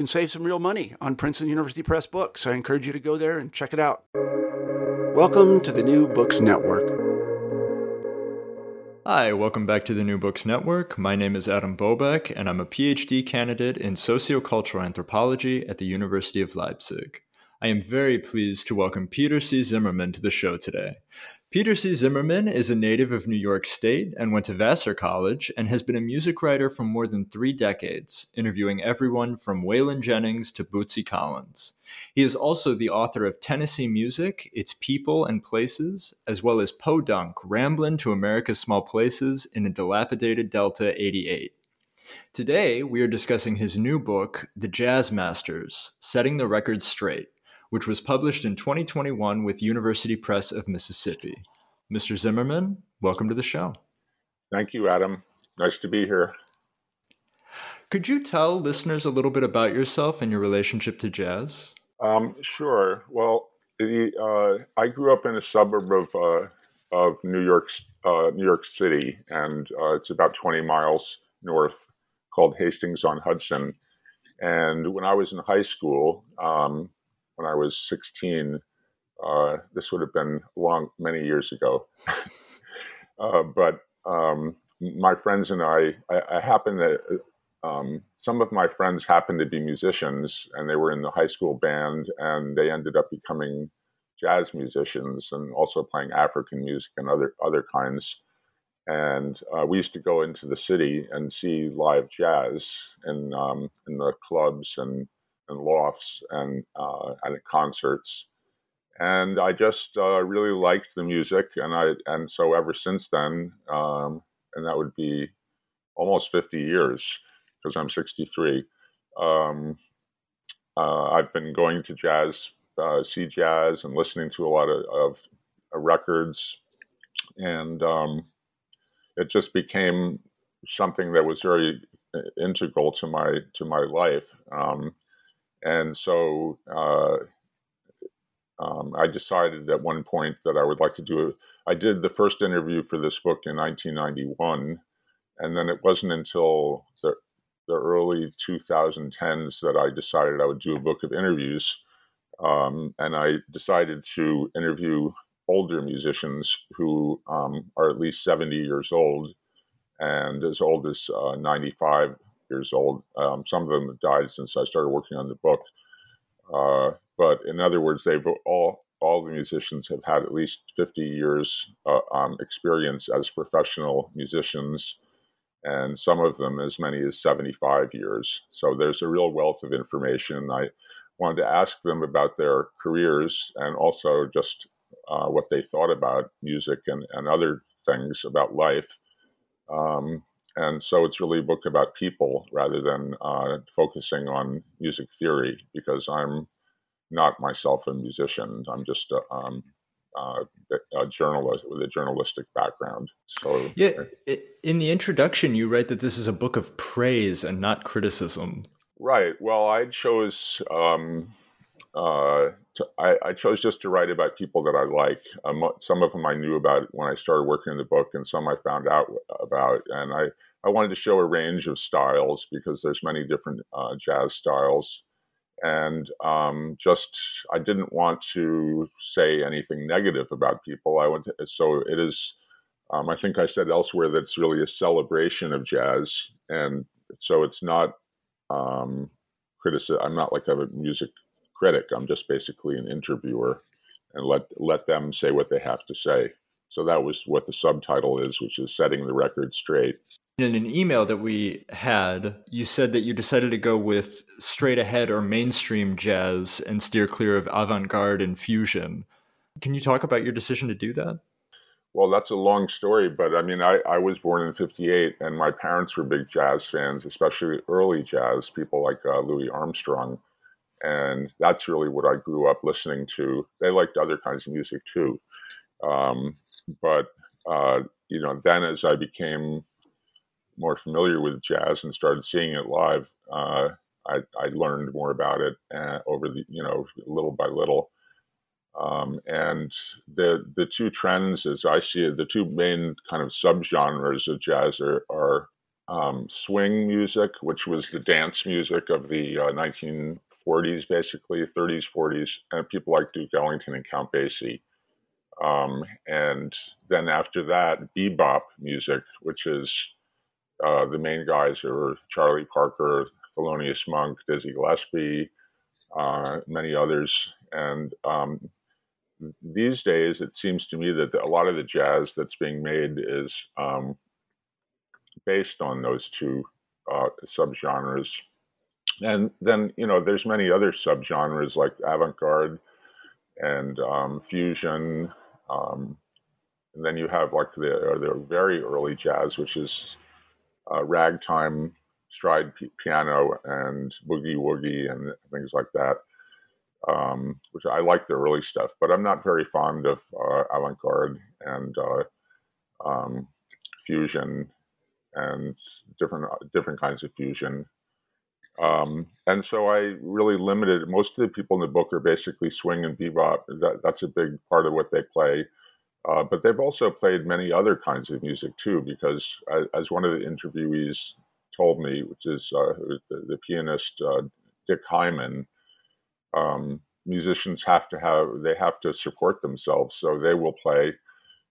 can save some real money on Princeton University Press books. I encourage you to go there and check it out. Welcome to the New Books Network. Hi, welcome back to the New Books Network. My name is Adam Bobeck, and I'm a PhD candidate in sociocultural anthropology at the University of Leipzig. I am very pleased to welcome Peter C. Zimmerman to the show today. Peter C. Zimmerman is a native of New York State and went to Vassar College and has been a music writer for more than three decades, interviewing everyone from Waylon Jennings to Bootsy Collins. He is also the author of Tennessee Music, Its People and Places, as well as Podunk, Ramblin' to America's Small Places in a Dilapidated Delta 88. Today, we are discussing his new book, The Jazz Masters Setting the Record Straight which was published in 2021 with University Press of Mississippi. Mr. Zimmerman, welcome to the show. Thank you, Adam. Nice to be here. Could you tell listeners a little bit about yourself and your relationship to jazz? Um, sure. Well, the, uh, I grew up in a suburb of uh, of New York, uh, New York City, and uh, it's about 20 miles north, called Hastings on Hudson. And when I was in high school, um, when I was 16. Uh, this would have been long, many years ago. uh, but um, my friends and I, I, I happen to, um, some of my friends happened to be musicians and they were in the high school band and they ended up becoming jazz musicians and also playing African music and other, other kinds. And uh, we used to go into the city and see live jazz in, um, in the clubs and and lofts and uh, and concerts. And I just uh, really liked the music, and I and so ever since then, um, and that would be almost 50 years because I'm 63. Um, uh, I've been going to jazz, uh, see jazz, and listening to a lot of, of records, and um, it just became something that was very uh, integral to my to my life. Um, and so uh, um, I decided at one point that I would like to do it. I did the first interview for this book in 1991, and then it wasn't until the, the early 2010s that I decided I would do a book of interviews. Um, and I decided to interview older musicians who um, are at least 70 years old and as old as uh, 95 years old. Um, some of them have died since I started working on the book. Uh, but in other words, they've all all the musicians have had at least 50 years uh, um, experience as professional musicians, and some of them as many as 75 years. So there's a real wealth of information. I wanted to ask them about their careers and also just uh, what they thought about music and, and other things about life. Um, and so it's really a book about people rather than uh, focusing on music theory because I'm not myself a musician. I'm just a, um, uh, a journalist with a journalistic background. So yeah, in the introduction, you write that this is a book of praise and not criticism. Right. Well, I chose um, uh, to, I, I, chose just to write about people that I like. Um, some of them I knew about when I started working in the book, and some I found out about. And I, I wanted to show a range of styles because there's many different uh, jazz styles. And um, just I didn't want to say anything negative about people. I want to, so it is. Um, I think I said elsewhere that it's really a celebration of jazz, and so it's not um, criticism. I'm not like a music critic. I'm just basically an interviewer, and let let them say what they have to say. So that was what the subtitle is, which is setting the record straight. In an email that we had, you said that you decided to go with straight ahead or mainstream jazz and steer clear of avant garde and fusion. Can you talk about your decision to do that? Well, that's a long story, but I mean, I, I was born in 58, and my parents were big jazz fans, especially early jazz, people like uh, Louis Armstrong. And that's really what I grew up listening to. They liked other kinds of music too. Um, but, uh, you know, then as I became more familiar with jazz and started seeing it live, uh, I, I, learned more about it uh, over the, you know, little by little. Um, and the the two trends, as I see it, the two main kind of subgenres of jazz are, are um, swing music, which was the dance music of the uh, 1940s, basically 30s, 40s, and people like Duke Ellington and Count Basie. Um, and then after that, bebop music, which is uh, the main guys are Charlie Parker, Thelonious Monk, Dizzy Gillespie, uh, many others, and um, these days, it seems to me that a lot of the jazz that's being made is um, based on those two uh, subgenres. And then, you know, there's many other subgenres like avant-garde and um, fusion. Um, and then you have like the, uh, the very early jazz, which is uh, ragtime, stride p- piano, and boogie woogie, and things like that um, which I like the early stuff, but I'm not very fond of uh, avant-garde and uh, um, fusion and different different kinds of fusion. Um, and so I really limited. Most of the people in the book are basically swing and bebop. That, that's a big part of what they play. Uh, but they've also played many other kinds of music too, because as, one of the interviewees told me, which is uh, the, the, pianist uh, Dick Hyman, um, musicians have to have they have to support themselves so they will play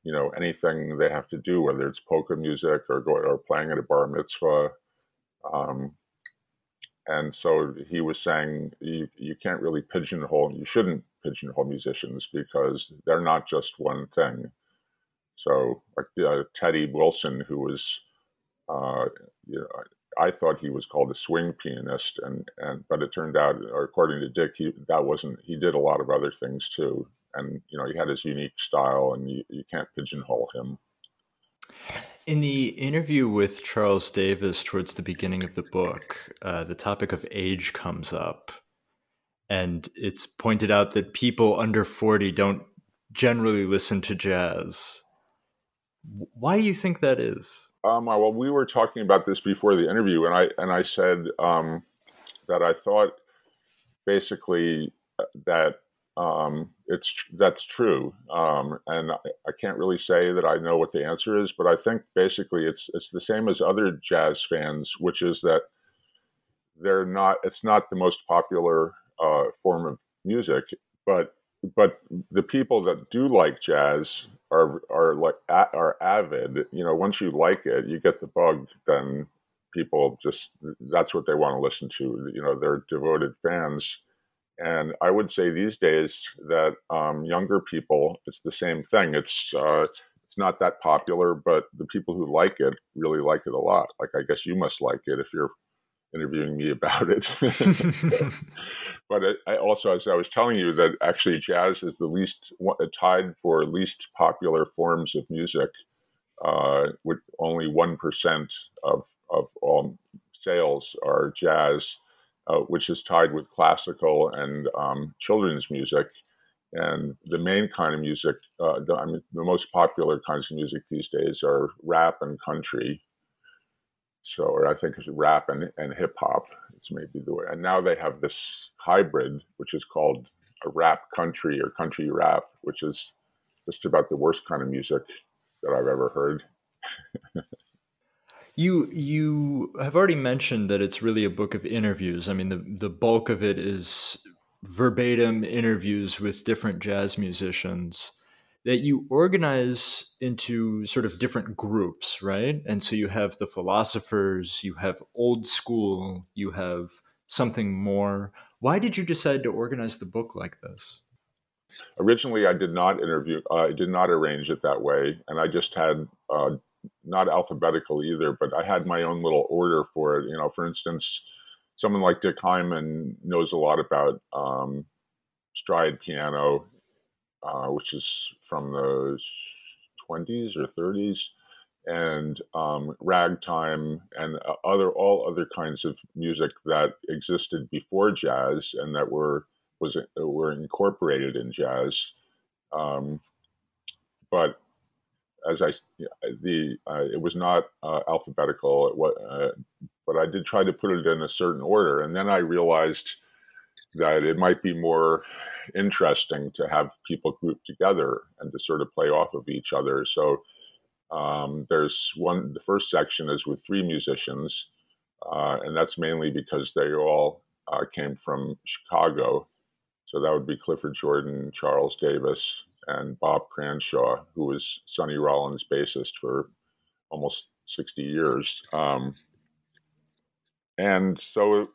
you know anything they have to do whether it's polka music or go or playing at a bar mitzvah um, and so he was saying you, you can't really pigeonhole you shouldn't pigeonhole musicians because they're not just one thing so like uh, teddy wilson who was uh, you know, I thought he was called a swing pianist, and, and but it turned out, according to Dick, he that wasn't. He did a lot of other things too, and you know he had his unique style, and you, you can't pigeonhole him. In the interview with Charles Davis towards the beginning of the book, uh, the topic of age comes up, and it's pointed out that people under forty don't generally listen to jazz. Why do you think that is? Um, well, we were talking about this before the interview, and I and I said um, that I thought basically uh, that um, it's that's true, um, and I, I, can't really say that I know what the answer is, but I think basically it's it's the same as other jazz fans, which is that they're not. It's not the most popular uh, form of music, but but the people that do like jazz are are like are avid. You know, once you like it, you get the bug. Then people just that's what they want to listen to. You know, they're devoted fans. And I would say these days that um, younger people, it's the same thing. It's uh, it's not that popular, but the people who like it really like it a lot. Like I guess you must like it if you're interviewing me about it. but I also, as I was telling you, that actually jazz is the least tied for least popular forms of music, uh, with only one percent of of all sales are jazz, uh, which is tied with classical and um, children's music. And the main kind of music, uh, the, I mean, the most popular kinds of music these days are rap and country so, or I think it's rap and, and hip hop. It's maybe the way. And now they have this hybrid, which is called a rap country or country rap, which is just about the worst kind of music that I've ever heard. you you have already mentioned that it's really a book of interviews. I mean, the the bulk of it is verbatim interviews with different jazz musicians that you organize into sort of different groups, right? And so you have the philosophers, you have old school, you have something more. Why did you decide to organize the book like this? Originally, I did not interview, uh, I did not arrange it that way. And I just had uh, not alphabetical either, but I had my own little order for it. You know, for instance, someone like Dick Hyman knows a lot about um, stride piano, uh, which is from the 20s or 30s, and um, ragtime and uh, other all other kinds of music that existed before jazz and that were was uh, were incorporated in jazz. Um, but as I the uh, it was not uh, alphabetical. Was, uh, but I did try to put it in a certain order, and then I realized that it might be more interesting to have people grouped together and to sort of play off of each other. So um, there's one. The first section is with three musicians, uh, and that's mainly because they all uh, came from Chicago. So that would be Clifford Jordan, Charles Davis, and Bob Cranshaw, who was Sonny Rollins' bassist for almost 60 years. Um, and so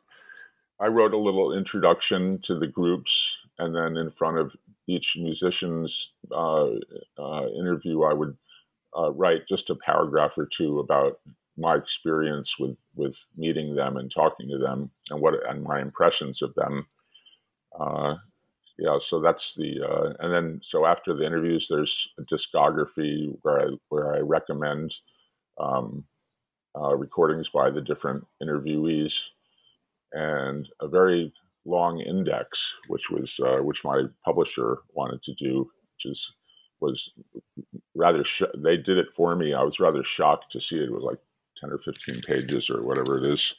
I wrote a little introduction to the groups, and then in front of each musician's uh, uh, interview, I would uh, write just a paragraph or two about my experience with with meeting them and talking to them, and what and my impressions of them. Yeah, so that's the uh, and then so after the interviews, there's a discography where I where I recommend um, uh, recordings by the different interviewees, and a very long index, which was uh, which my publisher wanted to do, which is was rather sh- they did it for me. I was rather shocked to see it. It was like ten or fifteen pages or whatever it is.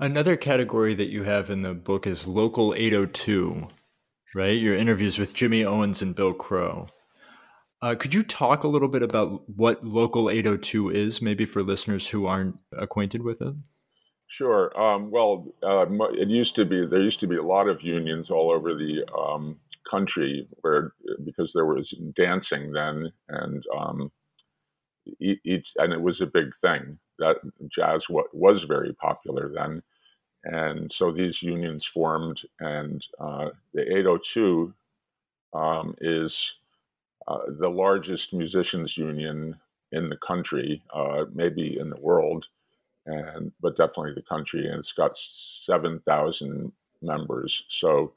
Another category that you have in the book is Local 802, right? Your interviews with Jimmy Owens and Bill Crow. Uh, could you talk a little bit about what Local 802 is, maybe for listeners who aren't acquainted with it? Sure. Um, well, uh, it used to be there used to be a lot of unions all over the um, country where because there was dancing then, and um, each and it was a big thing that jazz was very popular then. And so these unions formed, and uh, the 802 um, is uh, the largest musicians union in the country, uh, maybe in the world, and but definitely the country. And it's got 7,000 members. So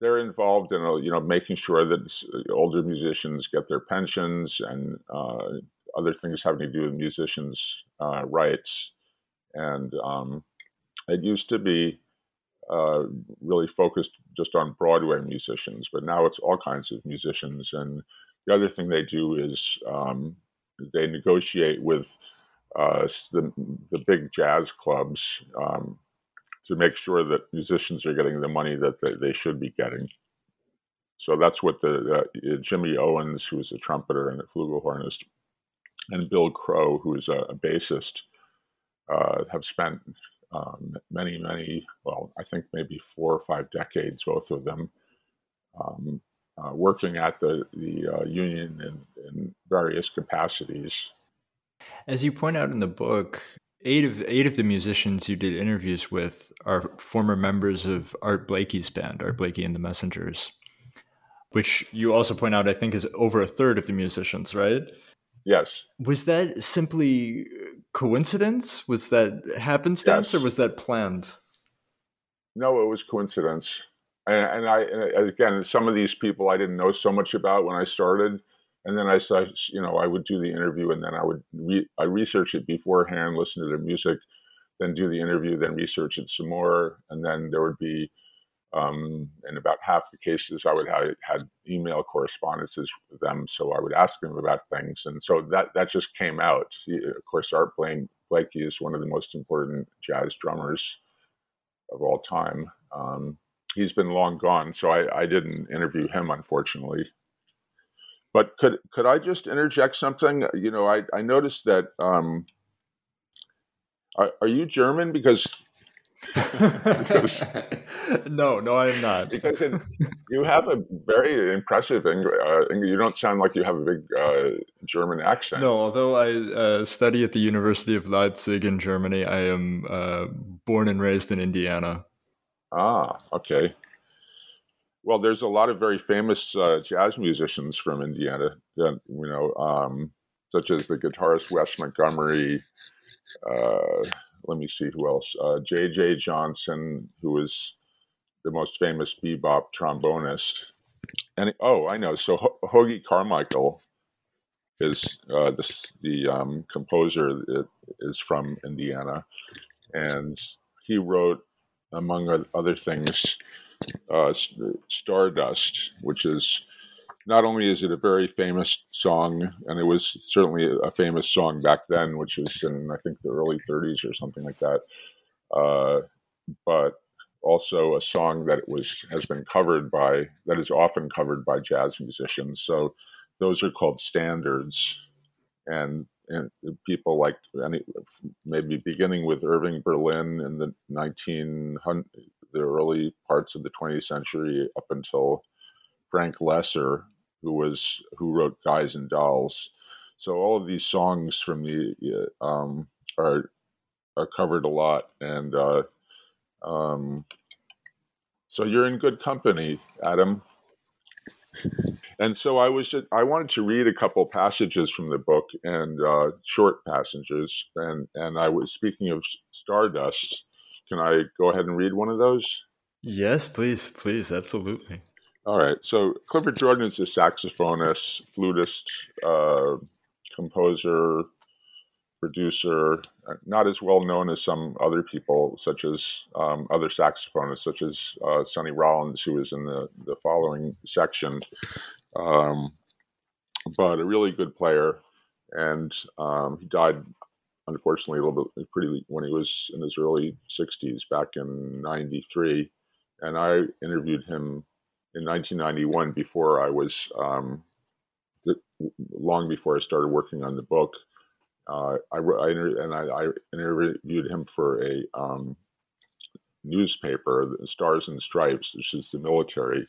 they're involved in you know making sure that older musicians get their pensions and uh, other things having to do with musicians' uh, rights. And um, it used to be uh, really focused just on Broadway musicians, but now it's all kinds of musicians. And the other thing they do is um, they negotiate with uh, the, the big jazz clubs um, to make sure that musicians are getting the money that they, they should be getting. So that's what the uh, Jimmy Owens, who's a trumpeter and a flugelhornist, and Bill Crow, who is a, a bassist, uh, have spent um, many, many, well, I think maybe four or five decades, both of them, um, uh, working at the, the uh, union in, in various capacities. As you point out in the book, eight of eight of the musicians you did interviews with are former members of Art Blakey's band, Art Blakey and the Messengers, which you also point out, I think, is over a third of the musicians, right? Yes. Was that simply coincidence? Was that happenstance, yes. or was that planned? No, it was coincidence. And, and I, and again, some of these people I didn't know so much about when I started, and then I saw, you know, I would do the interview, and then I would re- I research it beforehand, listen to their music, then do the interview, then research it some more, and then there would be um, in about half the cases, I would have had email correspondences with them, so I would ask them about things, and so that that just came out. Of course, Art Blaine Blakey is one of the most important jazz drummers of all time. Um, he's been long gone, so I, I didn't interview him, unfortunately. But could could I just interject something? You know, I, I noticed that. Um, are, are you German? Because because, no, no, I am not. Because it, you have a very impressive English. Uh, you don't sound like you have a big uh, German accent. No, although I uh, study at the University of Leipzig in Germany, I am uh, born and raised in Indiana. Ah, okay. Well, there's a lot of very famous uh, jazz musicians from Indiana, that, you know, um, such as the guitarist Wes Montgomery. Let me see who else. J.J. Uh, Johnson, who is the most famous bebop trombonist. And oh, I know. So Ho- Hoagy Carmichael is uh, the, the um, composer is from Indiana, and he wrote, among other things, uh, Stardust, which is not only is it a very famous song, and it was certainly a famous song back then, which was in I think the early 30s or something like that, uh, but also a song that was has been covered by that is often covered by jazz musicians. So those are called standards, and and people like any maybe beginning with Irving Berlin in the 1900 the early parts of the 20th century up until Frank Loesser, who was who wrote Guys and Dolls. So all of these songs from the um, are are covered a lot, and uh, um, so you're in good company, Adam. And so I was just, I wanted to read a couple passages from the book and uh, short passages, and and I was speaking of Stardust. Can I go ahead and read one of those? Yes, please, please, absolutely. All right. So Clifford Jordan is a saxophonist, flutist, uh, composer, producer, uh, not as well known as some other people, such as um, other saxophonists, such as uh, Sonny Rollins, who is in the, the following section. Um, but a really good player. And um, he died, unfortunately, a little bit pretty when he was in his early 60s, back in 93. And I interviewed him in 1991 before I was um, long before I started working on the book. Uh, I, I, and I, I, interviewed him for a um, newspaper, Stars and Stripes, which is the military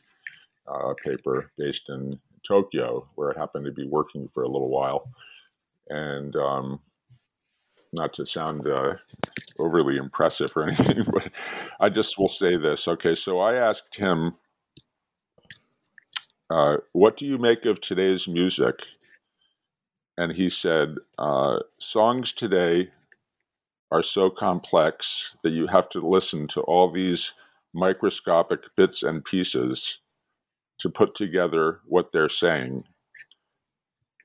uh, paper based in Tokyo, where I happened to be working for a little while. And um, not to sound uh, overly impressive or anything, but I just will say this. Okay, so I asked him uh, what do you make of today's music? And he said, uh, songs today are so complex that you have to listen to all these microscopic bits and pieces to put together what they're saying.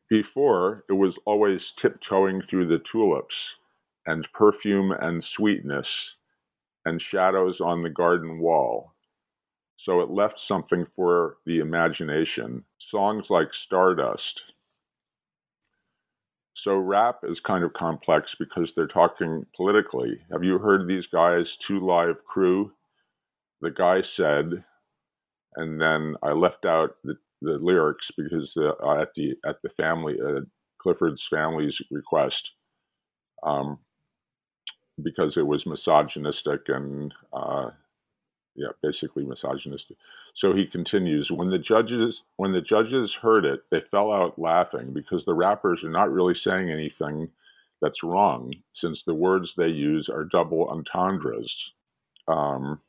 Before, it was always tiptoeing through the tulips and perfume and sweetness and shadows on the garden wall so it left something for the imagination. Songs like Stardust. So rap is kind of complex because they're talking politically. Have you heard these guys, Two Live Crew? The guy said, and then I left out the, the lyrics because uh, at the at the family uh, Clifford's family's request, um, because it was misogynistic and uh, yeah, basically misogynistic. So he continues, when the judges when the judges heard it, they fell out laughing because the rappers are not really saying anything that's wrong, since the words they use are double entendres. Um,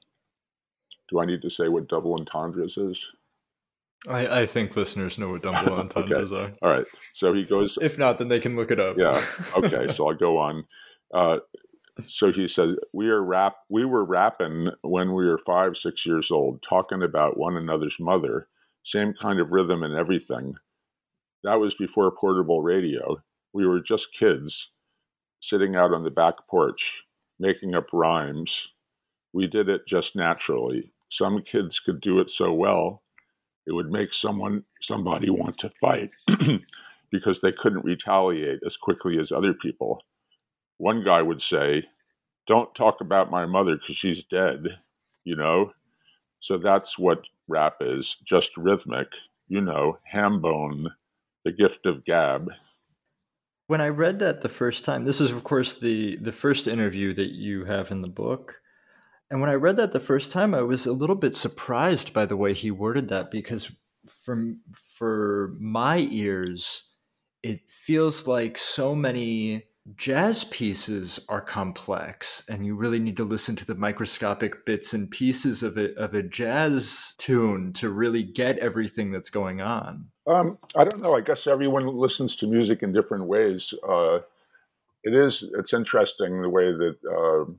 do I need to say what double entendres is? I, I think listeners know what double entendres okay. are. All right. So he goes. If not, then they can look it up. Yeah. Okay. so I'll go on. Uh, so he says we are rap we were rapping when we were five six years old talking about one another's mother same kind of rhythm and everything. That was before portable radio. We were just kids sitting out on the back porch making up rhymes. We did it just naturally. Some kids could do it so well it would make someone somebody want to fight because they couldn't retaliate as quickly as other people one guy would say, don't talk about my mother because she's dead, you know? So that's what rap is just rhythmic, you know, ham bone, the gift of gab. When I read that the first time, this is of course the the first interview that you have in the book. And when I read that the first time, I was a little bit surprised by the way he worded that because from for my ears, it feels like so many jazz pieces are complex and you really need to listen to the microscopic bits and pieces of it of a jazz tune to really get everything that's going on. Um, i don't know. I guess everyone listens to music in different ways. Uh, it is it's interesting the way that uh,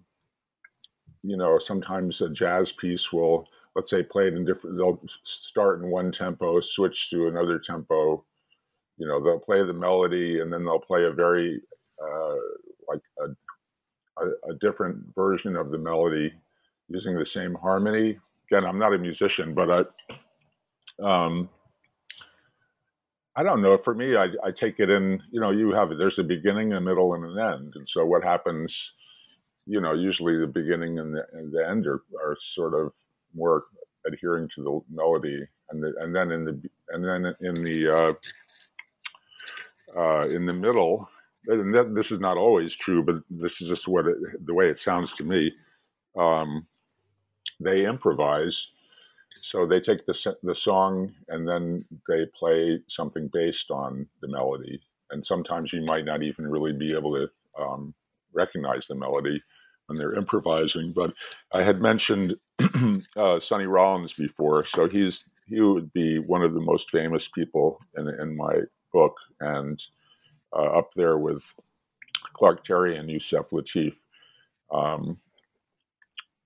you know sometimes a jazz piece will let's say play it in different they'll start in one tempo switch to another tempo. You know they'll play the melody and then they'll play a very uh, like a, a, a, different version of the melody using the same harmony. Again, I'm not a musician, but I, um, I don't know. For me, I, I take it in. You know, you have there's a beginning, a middle, and an end. And so, what happens? You know, usually the beginning and the, and the end are, are sort of more adhering to the melody, and the, and then in the and then in the uh, uh, in the middle, and that, this is not always true, but this is just what it, the way it sounds to me. Um, they improvise, so they take the the song and then they play something based on the melody. And sometimes you might not even really be able to um, recognize the melody when they're improvising. But I had mentioned uh, Sonny Rollins before, so he's he would be one of the most famous people in in my book, and up there with Clark Terry and Yusef Lateef. Um,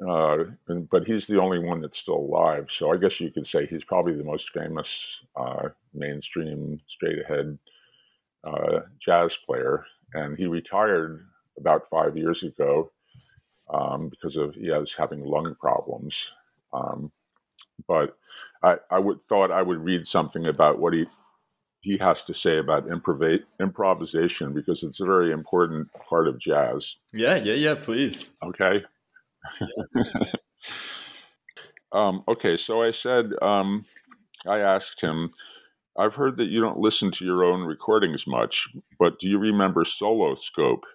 uh, and, but he's the only one that's still alive. So I guess you could say he's probably the most famous uh, mainstream, straight ahead uh, jazz player. And he retired about five years ago um, because of he was having lung problems. Um, but I, I would thought I would read something about what he he has to say about improv- improvisation because it's a very important part of jazz. Yeah, yeah, yeah, please. Okay. um, okay, so I said, um, I asked him, I've heard that you don't listen to your own recordings much, but do you remember Solo Scope?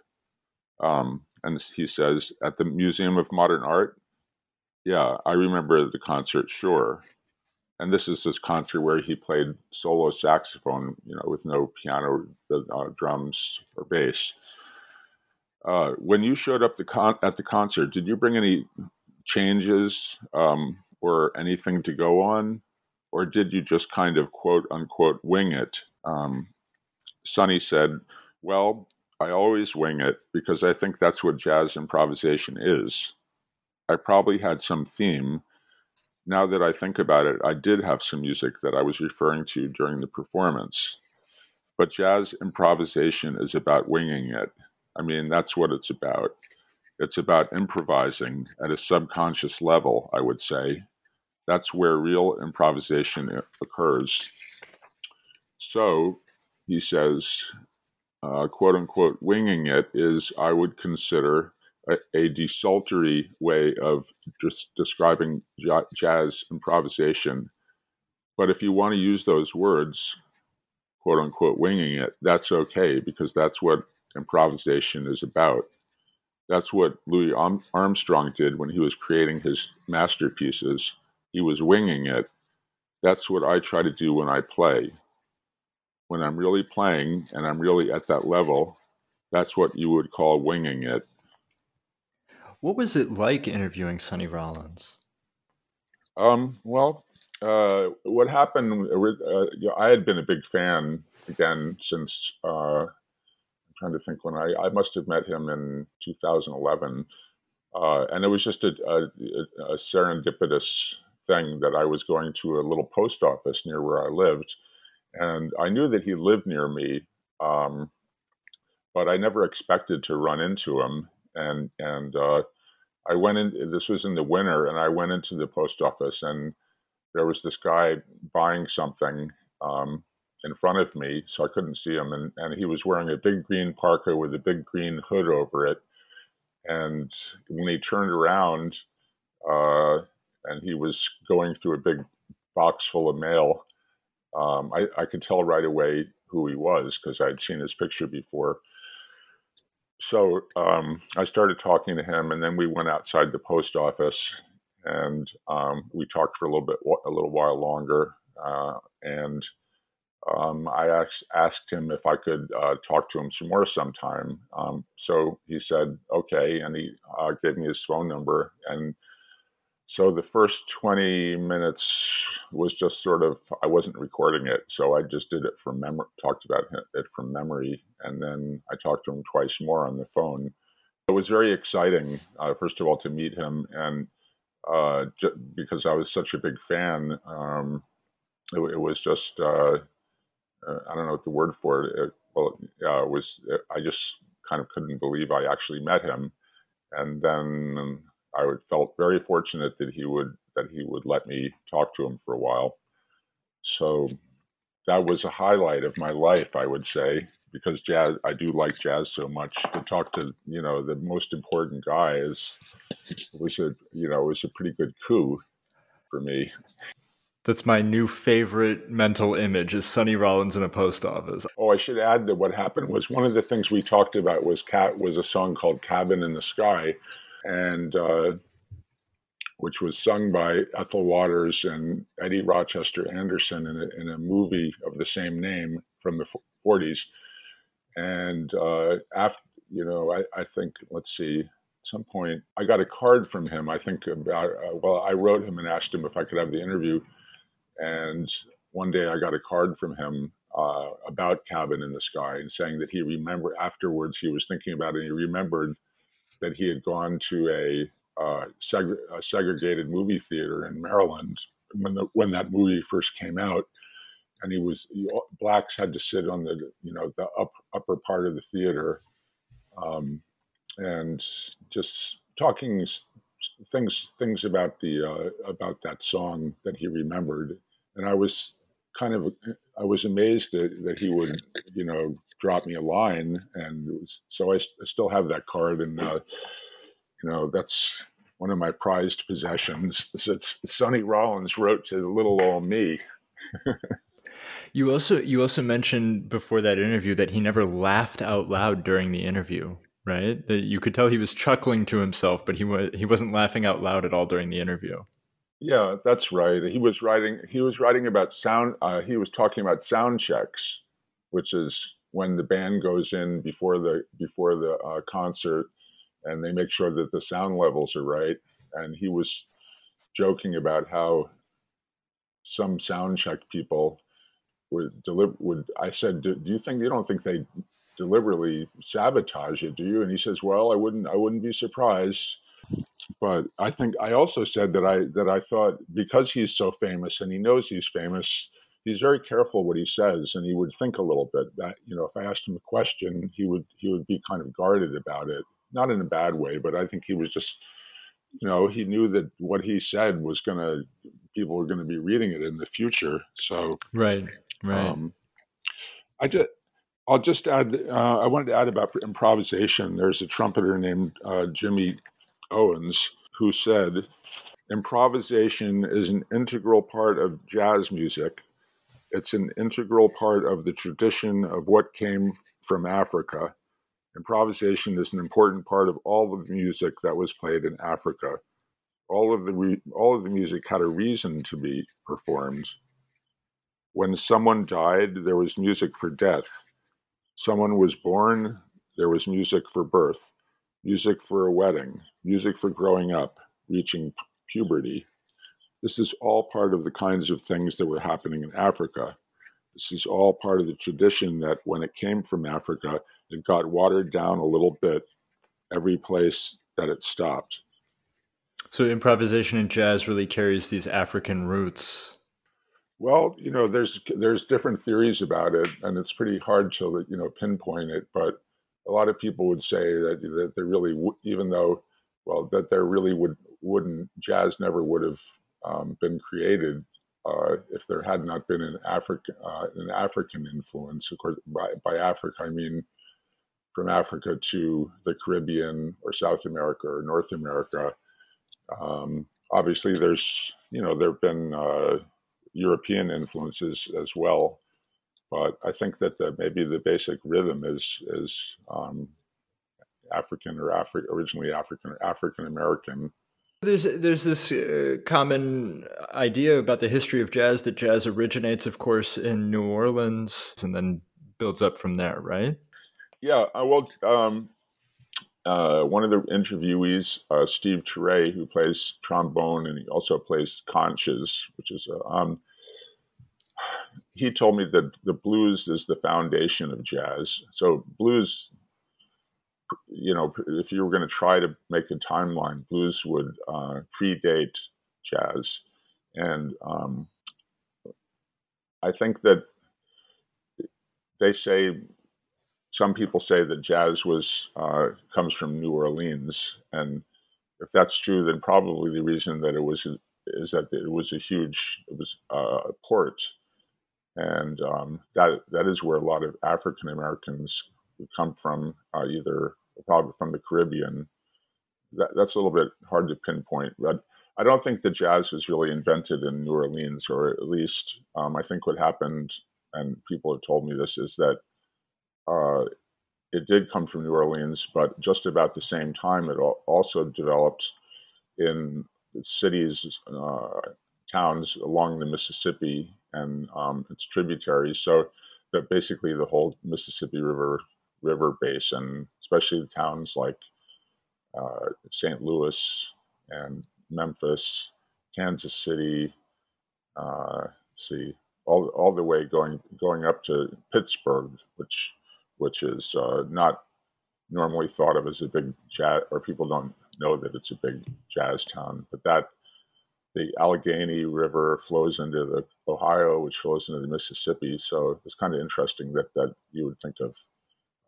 Um, and he says, at the Museum of Modern Art? Yeah, I remember the concert, sure and this is this concert where he played solo saxophone, you know, with no piano, uh, drums, or bass. Uh, when you showed up the con- at the concert, did you bring any changes um, or anything to go on, or did you just kind of quote unquote wing it? Um, Sonny said, "Well, I always wing it because I think that's what jazz improvisation is. I probably had some theme." Now that I think about it, I did have some music that I was referring to during the performance. But jazz improvisation is about winging it. I mean, that's what it's about. It's about improvising at a subconscious level, I would say. That's where real improvisation occurs. So, he says, uh, quote unquote, winging it is, I would consider, a, a desultory way of just describing jazz improvisation. But if you want to use those words, quote unquote, winging it, that's okay because that's what improvisation is about. That's what Louis Armstrong did when he was creating his masterpieces. He was winging it. That's what I try to do when I play. When I'm really playing and I'm really at that level, that's what you would call winging it. What was it like interviewing Sonny Rollins? Um, well, uh, what happened? Uh, I had been a big fan again since. Uh, I'm trying to think when I I must have met him in 2011, uh, and it was just a, a, a, serendipitous thing that I was going to a little post office near where I lived, and I knew that he lived near me, um, but I never expected to run into him, and and uh, I went in, this was in the winter, and I went into the post office, and there was this guy buying something um, in front of me, so I couldn't see him. And, and he was wearing a big green parka with a big green hood over it. And when he turned around, uh, and he was going through a big box full of mail, um, I, I could tell right away who he was because I'd seen his picture before. So um, I started talking to him, and then we went outside the post office, and um, we talked for a little bit, a little while longer, uh, and um, I asked, asked, him if I could uh, talk to him some more sometime. Um, so he said, okay. And he uh, gave me his phone number. And so the first 20 minutes was just sort of, I wasn't recording it. So I just did it from memory, talked about it from memory. And then I talked to him twice more on the phone. It was very exciting, uh, first of all, to meet him. And uh, because I was such a big fan, um, it, it, was just, uh, uh, I don't know what the word for it. it well, uh, was it, I just kind of couldn't believe I actually met him, and then I would, felt very fortunate that he would that he would let me talk to him for a while. So that was a highlight of my life, I would say, because jazz I do like jazz so much. To talk to you know the most important guy is was a you know was a pretty good coup for me. That's my new favorite mental image is Sonny Rollins in a post office. Oh, I should add that what happened was one of the things we talked about was cat was a song called "Cabin in the Sky," and uh, which was sung by Ethel Waters and Eddie Rochester Anderson in a, in a movie of the same name from the 40s. And uh, after, you know, I, I think let's see, at some point I got a card from him. I think about uh, well, I wrote him and asked him if I could have the interview and one day I got a card from him uh, about Cabin in the Sky and saying that he remembered afterwards he was thinking about it and he remembered that he had gone to a, uh, seg- a segregated movie theater in Maryland when the, when that movie first came out. And he was he, blacks had to sit on the you know the up, upper part of the theater um, and just talking things things about the uh, about that song that he remembered, and I was kind of I was amazed that, that he would you know drop me a line, and so I, I, still have that card, and uh, you know that's one of my prized possessions. It's, Sonny Rollins wrote to little old me. you also you also mentioned before that interview that he never laughed out loud during the interview right? That you could tell he was chuckling to himself, but he was he wasn't laughing out loud at all during the interview. Yeah, that's right. He was writing. He was writing about sound. Uh, he was talking about sound checks, which is when the band goes in before the before the uh, concert, and they make sure that the sound levels are right. And he was joking about how some sound check people would deliver. Would I said, do, do you think you don't think they deliberately sabotage it, do you? And he says, well, I wouldn't, I wouldn't be surprised. But I think I also said that I that I thought because he's so famous and he knows he's famous, he's very careful what he says, and he would think a little bit. That you know, if I asked him a question, he would he would be kind of guarded about it, not in a bad way, but I think he was just, you know, he knew that what he said was going to people were going to be reading it in the future. So right, right. Um, I just I'll just add, uh, I wanted to add about improvisation. There's a trumpeter named uh, Jimmy Owens who said, Improvisation is an integral part of jazz music. It's an integral part of the tradition of what came from Africa. Improvisation is an important part of all of the music that was played in Africa. All of the re- all of the music had a reason to be performed. When someone died, there was music for death Someone was born, there was music for birth, music for a wedding, music for growing up, reaching puberty. This is all part of the kinds of things that were happening in Africa. This is all part of the tradition that when it came from Africa, it got watered down a little bit every place that it stopped. So improvisation in jazz really carries these African roots. Well, you know, there's there's different theories about it, and it's pretty hard to you know pinpoint it. But a lot of people would say that that there really, even though, well, that there really would wouldn't jazz never would have um, been created uh, if there had not been an African uh, an African influence. Of course, by by Africa I mean from Africa to the Caribbean or South America or North America. Um, obviously, there's you know there have been uh, European influences as well, but I think that the, maybe the basic rhythm is is um, African or Afri- originally African or African American. There's there's this uh, common idea about the history of jazz that jazz originates, of course, in New Orleans and then builds up from there, right? Yeah, uh, well, um, uh, one of the interviewees, uh, Steve Turre, who plays trombone and he also plays conches, which is a, um, he told me that the blues is the foundation of jazz. So blues, you know, if you were going to try to make a timeline, blues would uh, predate jazz, and um, I think that they say some people say that jazz was uh, comes from New Orleans, and if that's true, then probably the reason that it was is that it was a huge it was uh, a port, and um, that that is where a lot of African Americans who come from, uh, either probably from the Caribbean. That, that's a little bit hard to pinpoint, but I don't think the jazz was really invented in New Orleans, or at least um, I think what happened, and people have told me this, is that uh, it did come from New Orleans, but just about the same time, it also developed in cities, uh, towns along the Mississippi and um, its tributaries. So that basically the whole Mississippi River river basin, especially the towns like uh, St. Louis and Memphis, Kansas City. Uh, see, all all the way going going up to Pittsburgh, which which is uh, not normally thought of as a big jazz, or people don't know that it's a big jazz town. But that the Allegheny River flows into the Ohio, which flows into the Mississippi. So it's kind of interesting that that you would think of,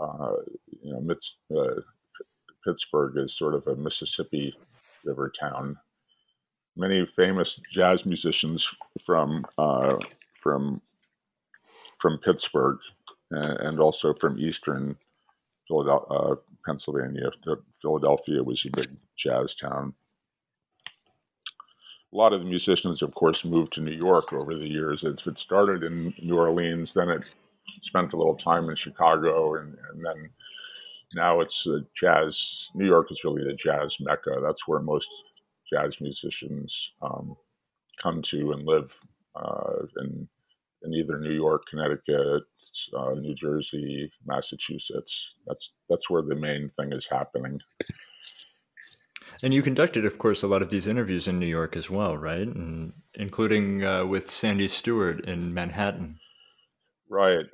uh, you know, uh, Pittsburgh as sort of a Mississippi River town. Many famous jazz musicians from uh, from from Pittsburgh and also from eastern Philadelphia, uh, Pennsylvania. Philadelphia was a big jazz town. A lot of the musicians, of course, moved to New York over the years. It started in New Orleans, then it spent a little time in Chicago, and, and then now it's jazz. New York is really the jazz mecca. That's where most jazz musicians um, come to and live uh, in, in either New York, Connecticut, uh, New Jersey, Massachusetts. That's that's where the main thing is happening. And you conducted, of course, a lot of these interviews in New York as well, right? And including uh, with Sandy Stewart in Manhattan. Right.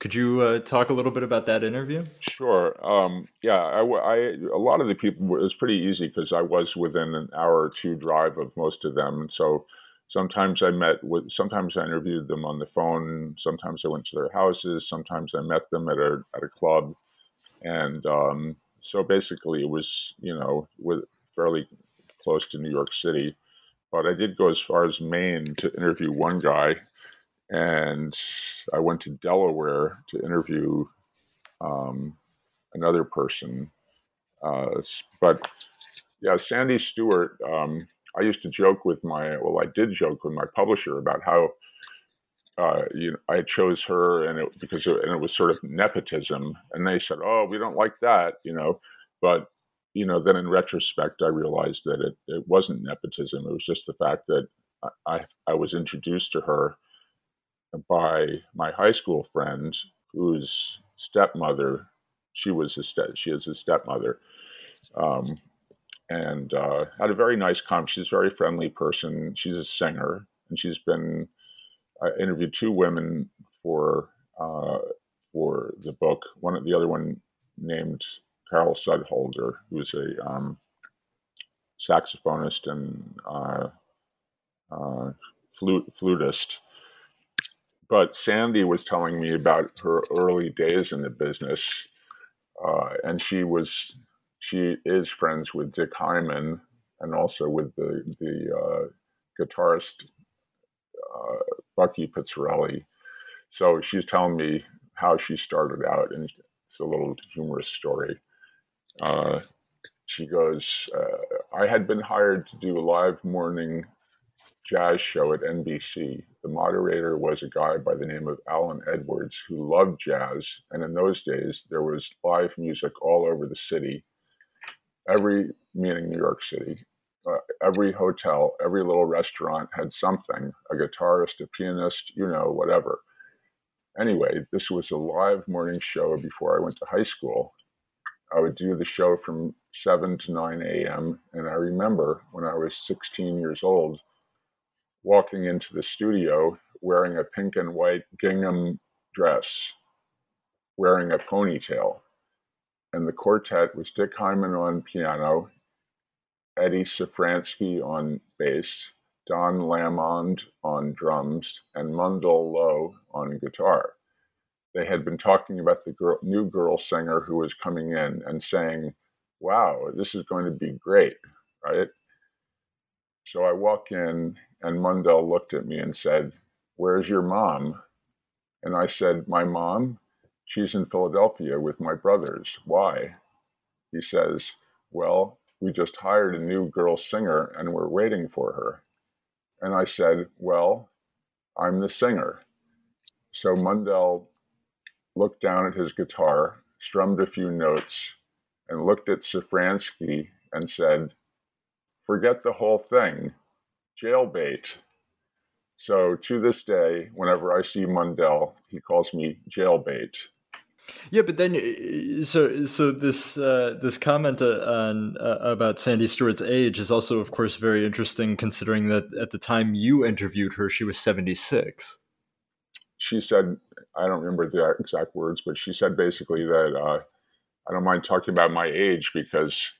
Could you uh, talk a little bit about that interview? Sure. Um, yeah, I, I, a lot of the people, it was pretty easy because I was within an hour or two drive of most of them. So sometimes I met with, sometimes I interviewed them on the phone. Sometimes I went to their houses. Sometimes I met them at a at a club, and um, so basically it was you know with fairly close to New York City. But I did go as far as Maine to interview one guy, and I went to Delaware to interview um, another person. Uh, but yeah, Sandy Stewart. Um, I used to joke with my well, I did joke with my publisher about how uh, you know, I chose her and it because it, and it was sort of nepotism, and they said, "Oh, we don't like that," you know. But you know, then in retrospect, I realized that it, it wasn't nepotism. It was just the fact that I I was introduced to her by my high school friend, whose stepmother, she was a step, she is a stepmother. Um, and uh, had a very nice com. She's a very friendly person. She's a singer, and she's been I interviewed two women for uh, for the book. One, the other one named Carol Sudhalter, who's a um, saxophonist and uh, uh, flute flutist. But Sandy was telling me about her early days in the business, uh, and she was she is friends with Dick Hyman and also with the the uh, guitarist uh, Bucky Pizzarelli. So she's telling me how she started out, and it's a little humorous story. Uh, she goes, uh, I had been hired to do a live morning jazz show at NBC. The moderator was a guy by the name of Alan Edwards who loved jazz. And in those days, there was live music all over the city. Every, meaning New York City, uh, every hotel, every little restaurant had something a guitarist, a pianist, you know, whatever. Anyway, this was a live morning show before I went to high school. I would do the show from 7 to 9 a.m. And I remember when I was 16 years old, walking into the studio wearing a pink and white gingham dress, wearing a ponytail. And the quartet was Dick Hyman on piano, Eddie Safranski on bass, Don Lamond on drums, and Mundell Lowe on guitar. They had been talking about the girl, new girl singer who was coming in and saying, Wow, this is going to be great, right? So I walk in, and Mundell looked at me and said, Where's your mom? And I said, My mom? She's in Philadelphia with my brothers. Why? He says, Well, we just hired a new girl singer and we're waiting for her. And I said, Well, I'm the singer. So Mundell looked down at his guitar, strummed a few notes, and looked at Safranski and said, Forget the whole thing. Jailbait. So to this day, whenever I see Mundell, he calls me jailbait. Yeah, but then uh, so so this uh, this comment uh, on uh, about Sandy Stewart's age is also, of course, very interesting, considering that at the time you interviewed her, she was seventy six. She said, I don't remember the exact words, but she said basically that uh, I don't mind talking about my age because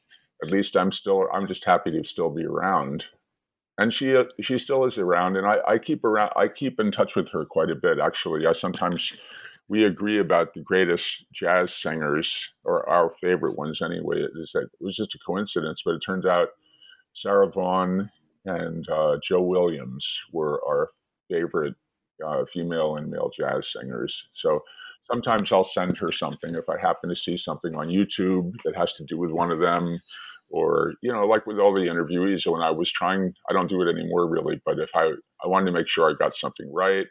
at least I'm still I'm just happy to still be around. And she uh, she still is around, and I, I keep around I keep in touch with her quite a bit. Actually, I sometimes we agree about the greatest jazz singers or our favorite ones anyway. That, it was just a coincidence, but it turns out Sarah Vaughan and uh, Joe Williams were our favorite uh, female and male jazz singers. So sometimes I'll send her something if I happen to see something on YouTube that has to do with one of them. Or, you know, like with all the interviewees, when I was trying, I don't do it anymore really, but if I, I wanted to make sure I got something right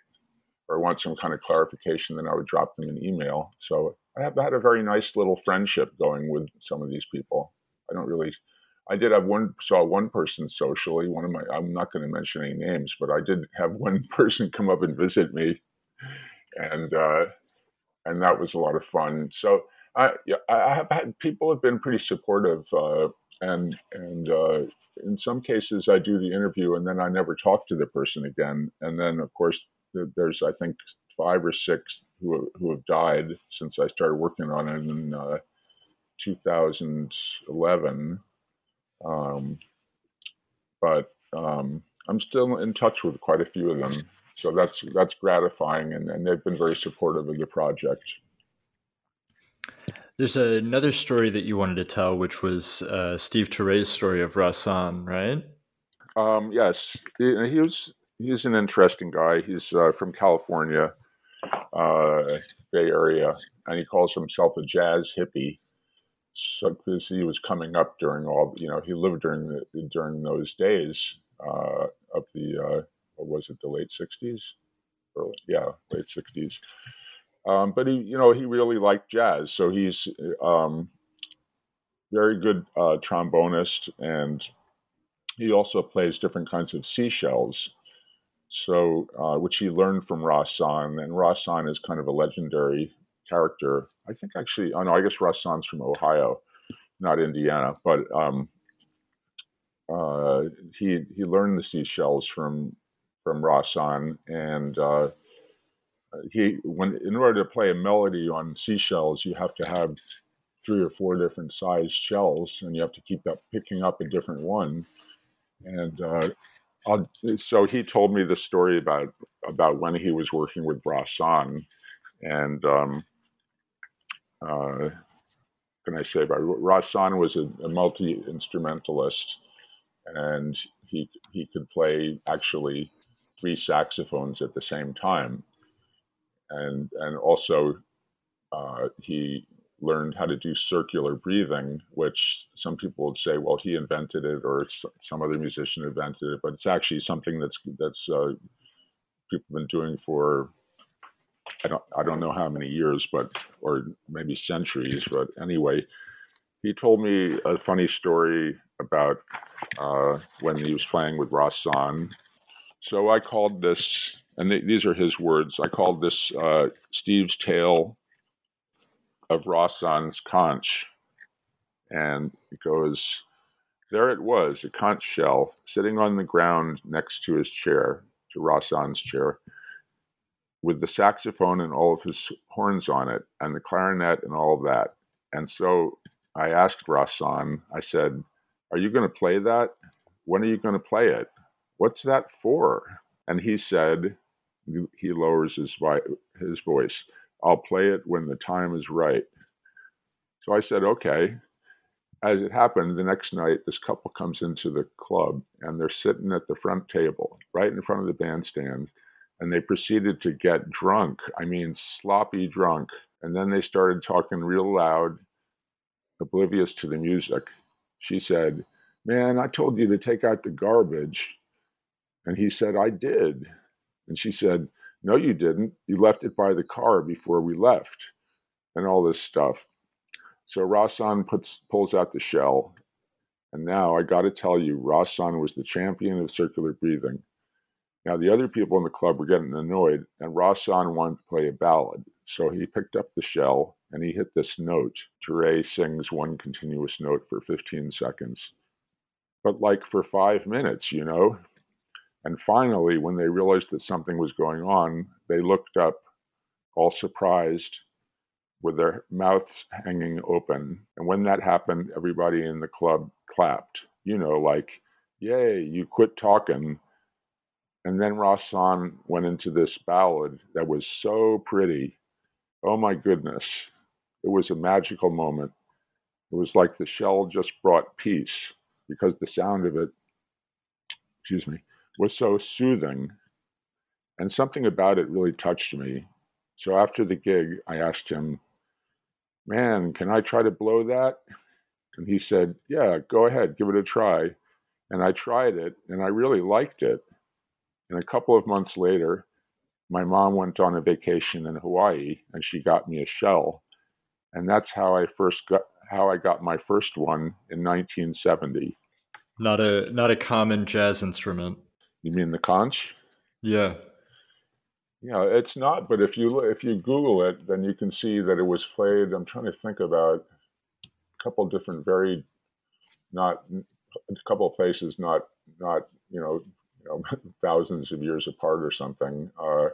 or want some kind of clarification, then I would drop them an email. So I have had a very nice little friendship going with some of these people. I don't really, I did have one, saw one person socially, one of my, I'm not going to mention any names, but I did have one person come up and visit me. And, uh, and that was a lot of fun. So I, yeah, I have had people have been pretty supportive, uh, and and uh, in some cases I do the interview and then I never talk to the person again. And then of course there's I think five or six who who have died since I started working on it in uh, 2011. Um, but um, I'm still in touch with quite a few of them, so that's that's gratifying, and, and they've been very supportive of the project. There's another story that you wanted to tell, which was uh, Steve Turre's story of Rahsaan, right? Um, yes, he, he, was. He's an interesting guy. He's uh, from California, uh, Bay Area, and he calls himself a jazz hippie. So, because he was coming up during all, you know, he lived during the during those days uh, of the uh, what was it, the late '60s? Early, yeah, late '60s um, but he, you know, he really liked jazz, so he's um, very good uh, trombonist, and he also plays different kinds of seashells. So, uh, which he learned from Rahsaan, and Rahsaan is kind of a legendary character. I think actually, oh no, I guess Rahsaan's from Ohio, not Indiana, but um, uh, he he learned the seashells from from Rahsaan, and uh, he when in order to play a melody on seashells, you have to have three or four different sized shells, and you have to keep up picking up a different one. And uh, so he told me the story about about when he was working with Rahsaan, and um, uh, can I say about Rahsaan was a, a multi instrumentalist, and he he could play actually three saxophones at the same time. And and also uh, he learned how to do circular breathing, which some people would say, well, he invented it or some other musician invented it, but it's actually something that's that's uh, people have been doing for I don't I don't know how many years, but or maybe centuries. But anyway, he told me a funny story about uh, when he was playing with Rahsaan. So I called this, and th- these are his words. I called this uh, Steve's tale of Rahsaan's conch, and it goes. There it was, a conch shell sitting on the ground next to his chair, to Rahsaan's chair with the saxophone and all of his horns on it, and the clarinet and all of that. And so I asked Rahsaan, I said, Are you going to play that? When are you going to play it? What's that for? And he said, he lowers his, his voice, I'll play it when the time is right. So I said, Okay. As it happened, the next night, this couple comes into the club and they're sitting at the front table, right in front of the bandstand and they proceeded to get drunk. I mean, sloppy drunk. And then they started talking real loud, oblivious to the music. She said, Man, I told you to take out the garbage. And he said, I did. And she said, No, you didn't. You left it by the car before we left, and all this stuff. So Rahsaan puts, pulls out the shell. And now I got to tell you, Rahsaan was the champion of circular breathing. Now, the other people in the club were getting annoyed, and Rahsaan wanted to play a ballad. So he picked up the shell and he hit this note. Turre sings one continuous note for 15 seconds. But like for five minutes, you know? And finally, when they realized that something was going on, they looked up, all surprised, with their mouths hanging open. And when that happened, everybody in the club clapped. You know, like, yay, you quit talking and then Rahsaan went into this ballad that was so pretty. Oh my goodness. It was a magical moment. It was like the shell just brought peace because the sound of it, excuse me, was so soothing. And something about it really touched me. So after the gig, I asked him, Man, can I try to blow that? And he said, Yeah, go ahead, give it a try. And I tried it and I really liked it. And a couple of months later, my mom went on a vacation in Hawaii and she got me a shell. And that's how I first got how I got my first one in 1970. Not a not a common jazz instrument. You mean the conch? Yeah. Yeah, it's not, but if you if you Google it, then you can see that it was played. I'm trying to think about a couple different very not a couple of places, not not you know you know, thousands of years apart or something. Uh,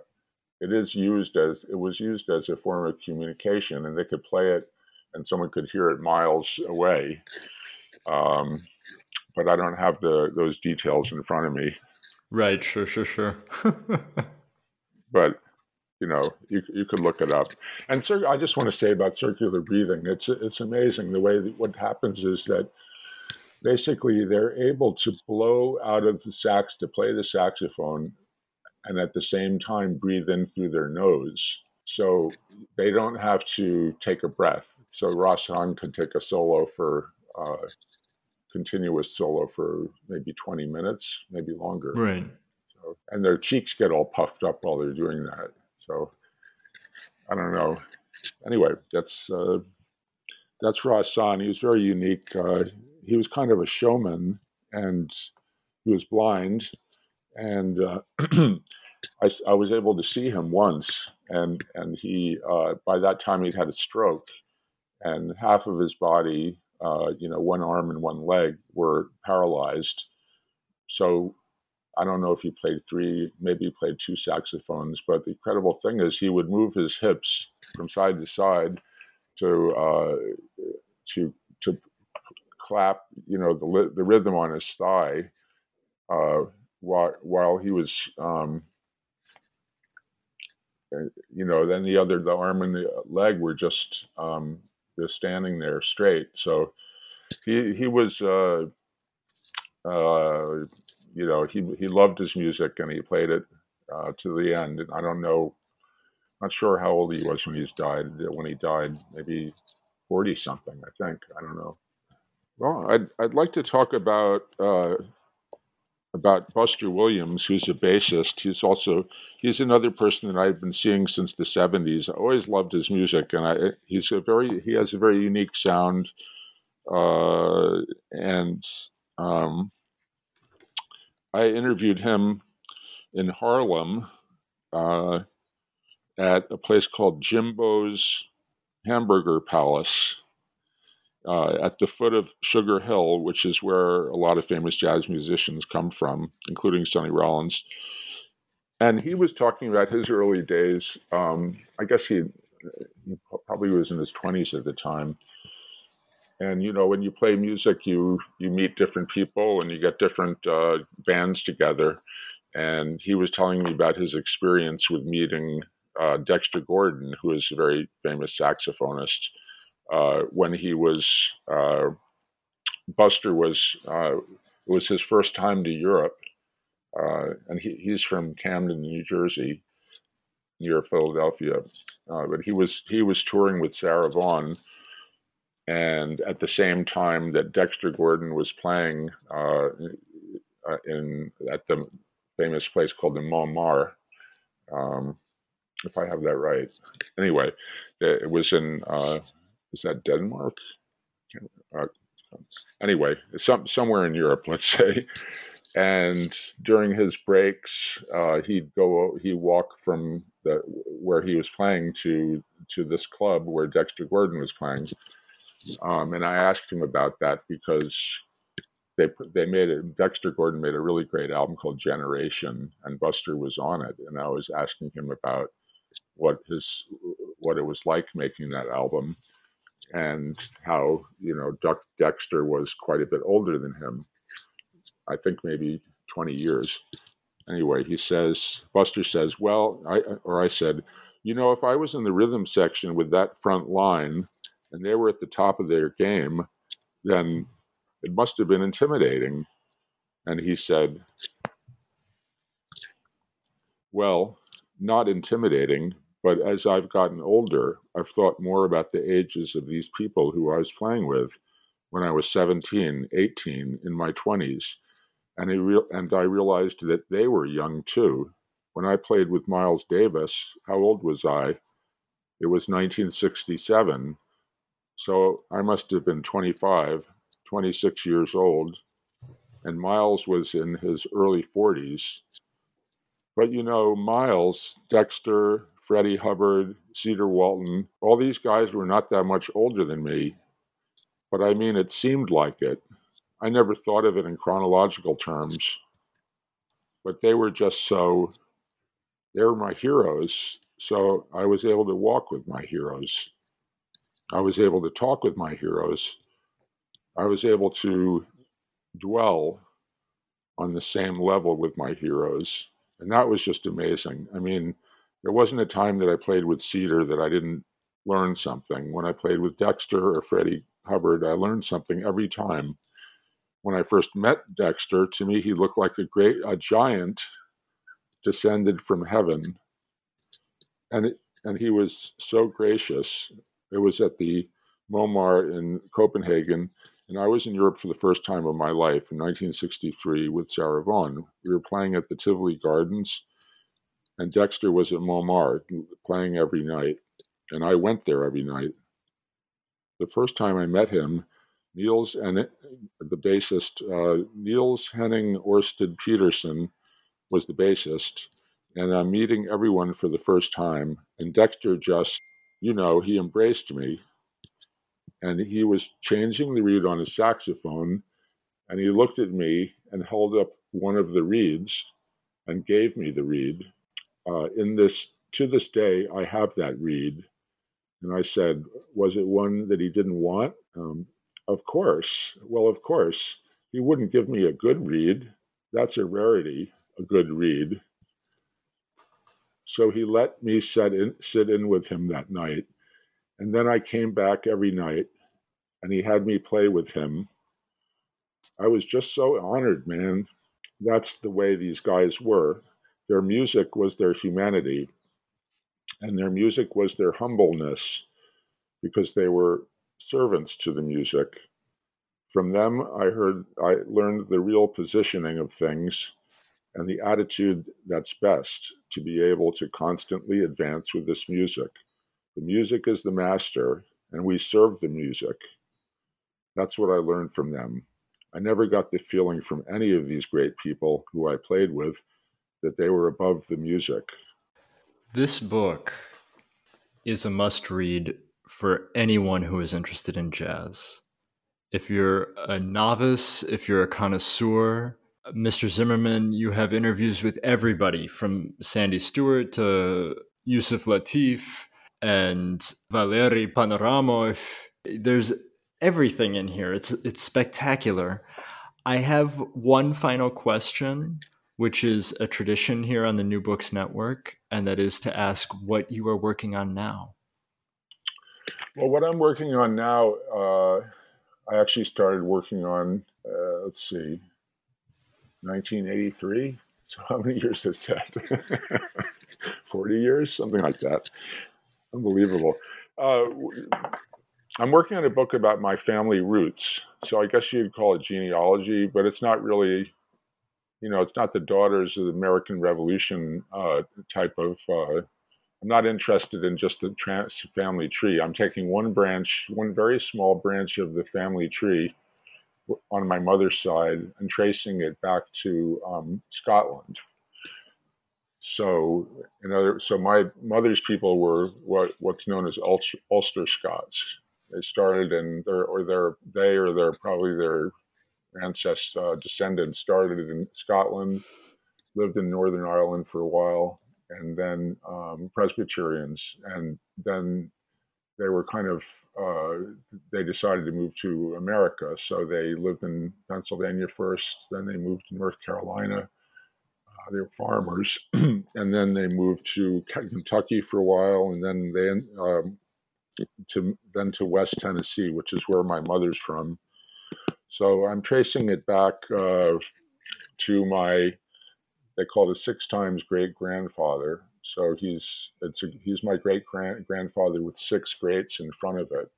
it is used as it was used as a form of communication, and they could play it, and someone could hear it miles away. Um, but I don't have the those details in front of me. Right. Sure. Sure. Sure. but you know, you you could look it up. And so I just want to say about circular breathing. It's it's amazing the way that what happens is that basically they're able to blow out of the sax to play the saxophone and at the same time breathe in through their nose. So they don't have to take a breath. So Rahsaan could take a solo for uh, continuous solo for maybe 20 minutes, maybe longer. Right. So, and their cheeks get all puffed up while they're doing that. So I don't know. Anyway, that's uh, that's Rahsaan. He was very unique. Uh, he was kind of a showman and he was blind. And uh, I, I, was able to see him once, and and he uh, by that time he'd had a stroke, and half of his body, uh, you know, one arm and one leg were paralyzed. So I don't know if he played three, maybe he played two saxophones, but the incredible thing is he would move his hips from side to side to uh, to to clap, you know, the the rhythm on his thigh, uh, while while he was, um, uh, you know, then the other, the arm and the leg were just um, just standing there straight. So he he was, uh, uh, you know, he he loved his music and he played it uh, to the end. I don't know, not sure how old he was when he died. When he died, maybe 40 something, I think. I don't know. Well, I'd, I'd like to talk about uh, about Buster Williams, who's a bassist. He's also he's another person that I've been seeing since the '70s. I always loved his music, and I he's a very he has a very unique sound, uh, and um, I interviewed him in Harlem uh, at a place called Jimbo's Hamburger Palace uh, at the foot of Sugar Hill, which is where a lot of famous jazz musicians come from, including Sonny Rollins. And he was talking about his early days. Um, I guess he, he probably was in his 20s at the time. And you know, when you play music, you you meet different people and you get different uh, bands together. And he was telling me about his experience with meeting uh, Dexter Gordon, who is a very famous saxophonist uh, when he was uh, Buster was uh, it was his first time to Europe, uh, and he, he's from Camden, New Jersey, near Philadelphia. Uh, but he was he was touring with Sarah Vaughan, and at the same time that Dexter Gordon was playing in at the famous place called the Montmartre. Um, if I have that right. Anyway, it was in uh, is that Denmark? Uh, anyway, some, somewhere in Europe, let's say. And during his breaks, uh, he'd go, he'd walk from the where he was playing to to this club where Dexter Gordon was playing. Um, and I asked him about that because they they made it. Dexter Gordon made a really great album called Generation, and Buster was on it. And I was asking him about what his what it was like making that album and how you know Duck Dexter was quite a bit older than him. I think maybe 20 years. Anyway, he says Buster says, "Well, I or I said, you know, if I was in the rhythm section with that front line and they were at the top of their game, then it must have been intimidating." And he said, "Well, not intimidating, but as I've gotten older, I've thought more about the ages of these people who I was playing with when I was 17, 18, in my 20s. And I, re- and I realized that they were young too. When I played with Miles Davis, how old was I? It was 1967. So I must have been 25, 26 years old. And Miles was in his early 40s. But you know, Miles, Dexter, Freddie Hubbard, Cedar Walton, all these guys were not that much older than me. But I mean, it seemed like it. I never thought of it in chronological terms. But they were just so, they were my heroes. So I was able to walk with my heroes. I was able to talk with my heroes. I was able to dwell on the same level with my heroes. And that was just amazing. I mean, there wasn't a time that I played with Cedar that I didn't learn something. When I played with Dexter or Freddie Hubbard, I learned something every time. When I first met Dexter, to me he looked like a great a giant descended from heaven. And it, and he was so gracious. It was at the Montmartre in Copenhagen, and I was in Europe for the first time of my life in 1963 with Sarah Vaughan. We were playing at the Tivoli Gardens and Dexter was at Montmartre playing every night, and I went there every night. The first time I met him, Niels and the bassist uh, Niels Henning Orsted Pedersen was the bassist, and I'm meeting everyone for the first time. And Dexter just, you know, he embraced me, and he was changing the reed on his saxophone, and he looked at me and held up one of the reeds and gave me the reed uh, in this to this day, I have that reed. And I said, Was it one that he didn't want? Um, of course. Well, of course. He wouldn't give me a good reed. That's a rarity, a good reed. So he let me sit in, sit in with him that night. And then I came back every night and he had me play with him. I was just so honored, man. That's the way these guys were. Their music was their humanity, and their music was their humbleness because they were servants to the music. From them, I heard, I learned the real positioning of things and the attitude that's best to be able to constantly advance with this music. The music is the master, and we serve the music. That's what I learned from them. I never got the feeling from any of these great people who I played with that they were above the music. This book is a must read for anyone who is interested in jazz. If you're a novice, if you're a connoisseur, Mr. Zimmerman, you have interviews with everybody from Sandy Stewart to Yusef Lateef and Valery Ponomarev. There's everything in here. It's it's spectacular. I have one final question, which is a tradition here on the New Books Network, and that is to ask what you are working on now. Well, what I'm working on now, uh, I actually started working on. Uh, let's see, 1983. So how many years is that? 40 years, something like that. Unbelievable. Uh, I'm working on a book about my family roots. So I guess you'd call it genealogy, but it's not really, you know, it's not the daughters of the American Revolution uh, type of. Uh, I'm not interested in just the trans family tree. I'm taking one branch, one very small branch of the family tree on my mother's side and tracing it back to um, Scotland. So, in other, so my mother's people were what what's known as Ulster, Ulster Scots. They started in their or their they or they're probably their ancestors uh, descendants started in Scotland, lived in Northern Ireland for a while, and then um, Presbyterians, and then they were kind of uh, they decided to move to America. So they lived in Pennsylvania first, then they moved to North Carolina. Uh, they were farmers, and then they moved to Kentucky for a while, and then they um, to then to West Tennessee, which is where my mother's from. So I'm tracing it back uh, to my they called it six times great grandfather, so he's it's a, he's my great grandfather with six greats in front of it,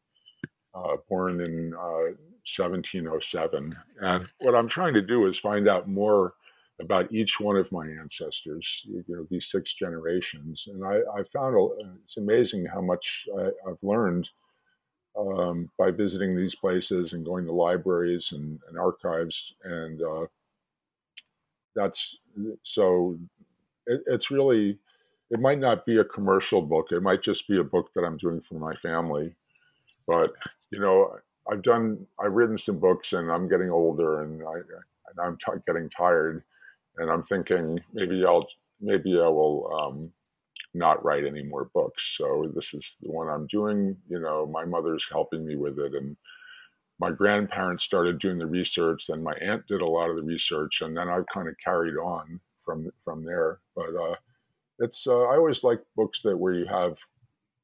uh, born in uh, 1707. And what I'm trying to do is find out more about each one of my ancestors, you know, these six generations. And I, I found a, it's amazing how much I, have learned um, by visiting these places and going to libraries and, and archives. And uh, that's so it, it's really it might not be a commercial book. It might just be a book that I'm doing for my family. But you know, I've done, I've written some books, and I'm getting older, and I, and I'm t- getting tired, and I'm thinking maybe I'll, maybe I will um, not write any more books. So this is the one I'm doing. You know, my mother's helping me with it, and my grandparents started doing the research. Then my aunt did a lot of the research, and then I've kind of carried on from from there. But uh, it's uh, I always like books that where you have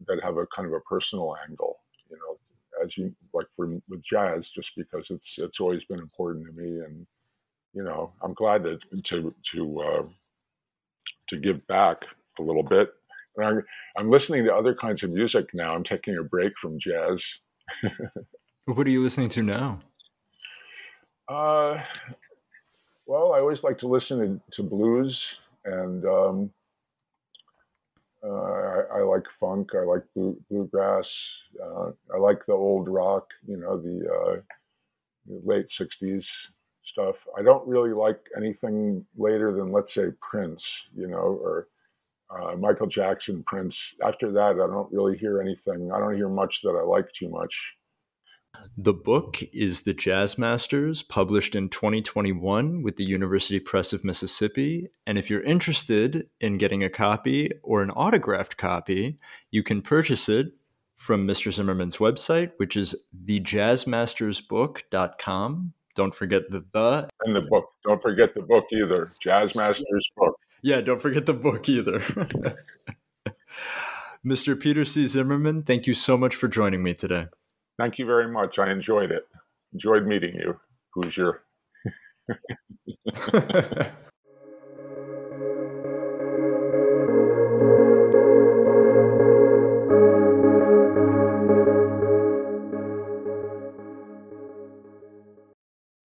that have a kind of a personal angle. You know, as you like for with jazz, just because it's it's always been important to me, and you know, I'm glad to to to uh, to give back a little bit. And I'm I'm listening to other kinds of music now. I'm taking a break from jazz. what are you listening to now? Uh, well, I always like to listen to, to blues and um, uh, I, I, like funk. I like blue, bluegrass. Uh, I like the old rock. You know, the, uh, the, late '60s stuff. I don't really like anything later than, let's say, Prince. You know, or uh, Michael Jackson, Prince. After that, I don't really hear anything. I don't hear much that I like too much. The book is The Jazz Masters, published in 2021 with the University Press of Mississippi. And if you're interested in getting a copy or an autographed copy, you can purchase it from Mr. Zimmerman's website, which is thejazzmastersbook.com. Don't forget the the. And the book. Don't forget the book either. Jazz Masters book. Yeah, don't forget the book either. Mr. Peter C. Zimmerman, thank you so much for joining me today. Thank you very much. I enjoyed it. Enjoyed meeting you. Who's your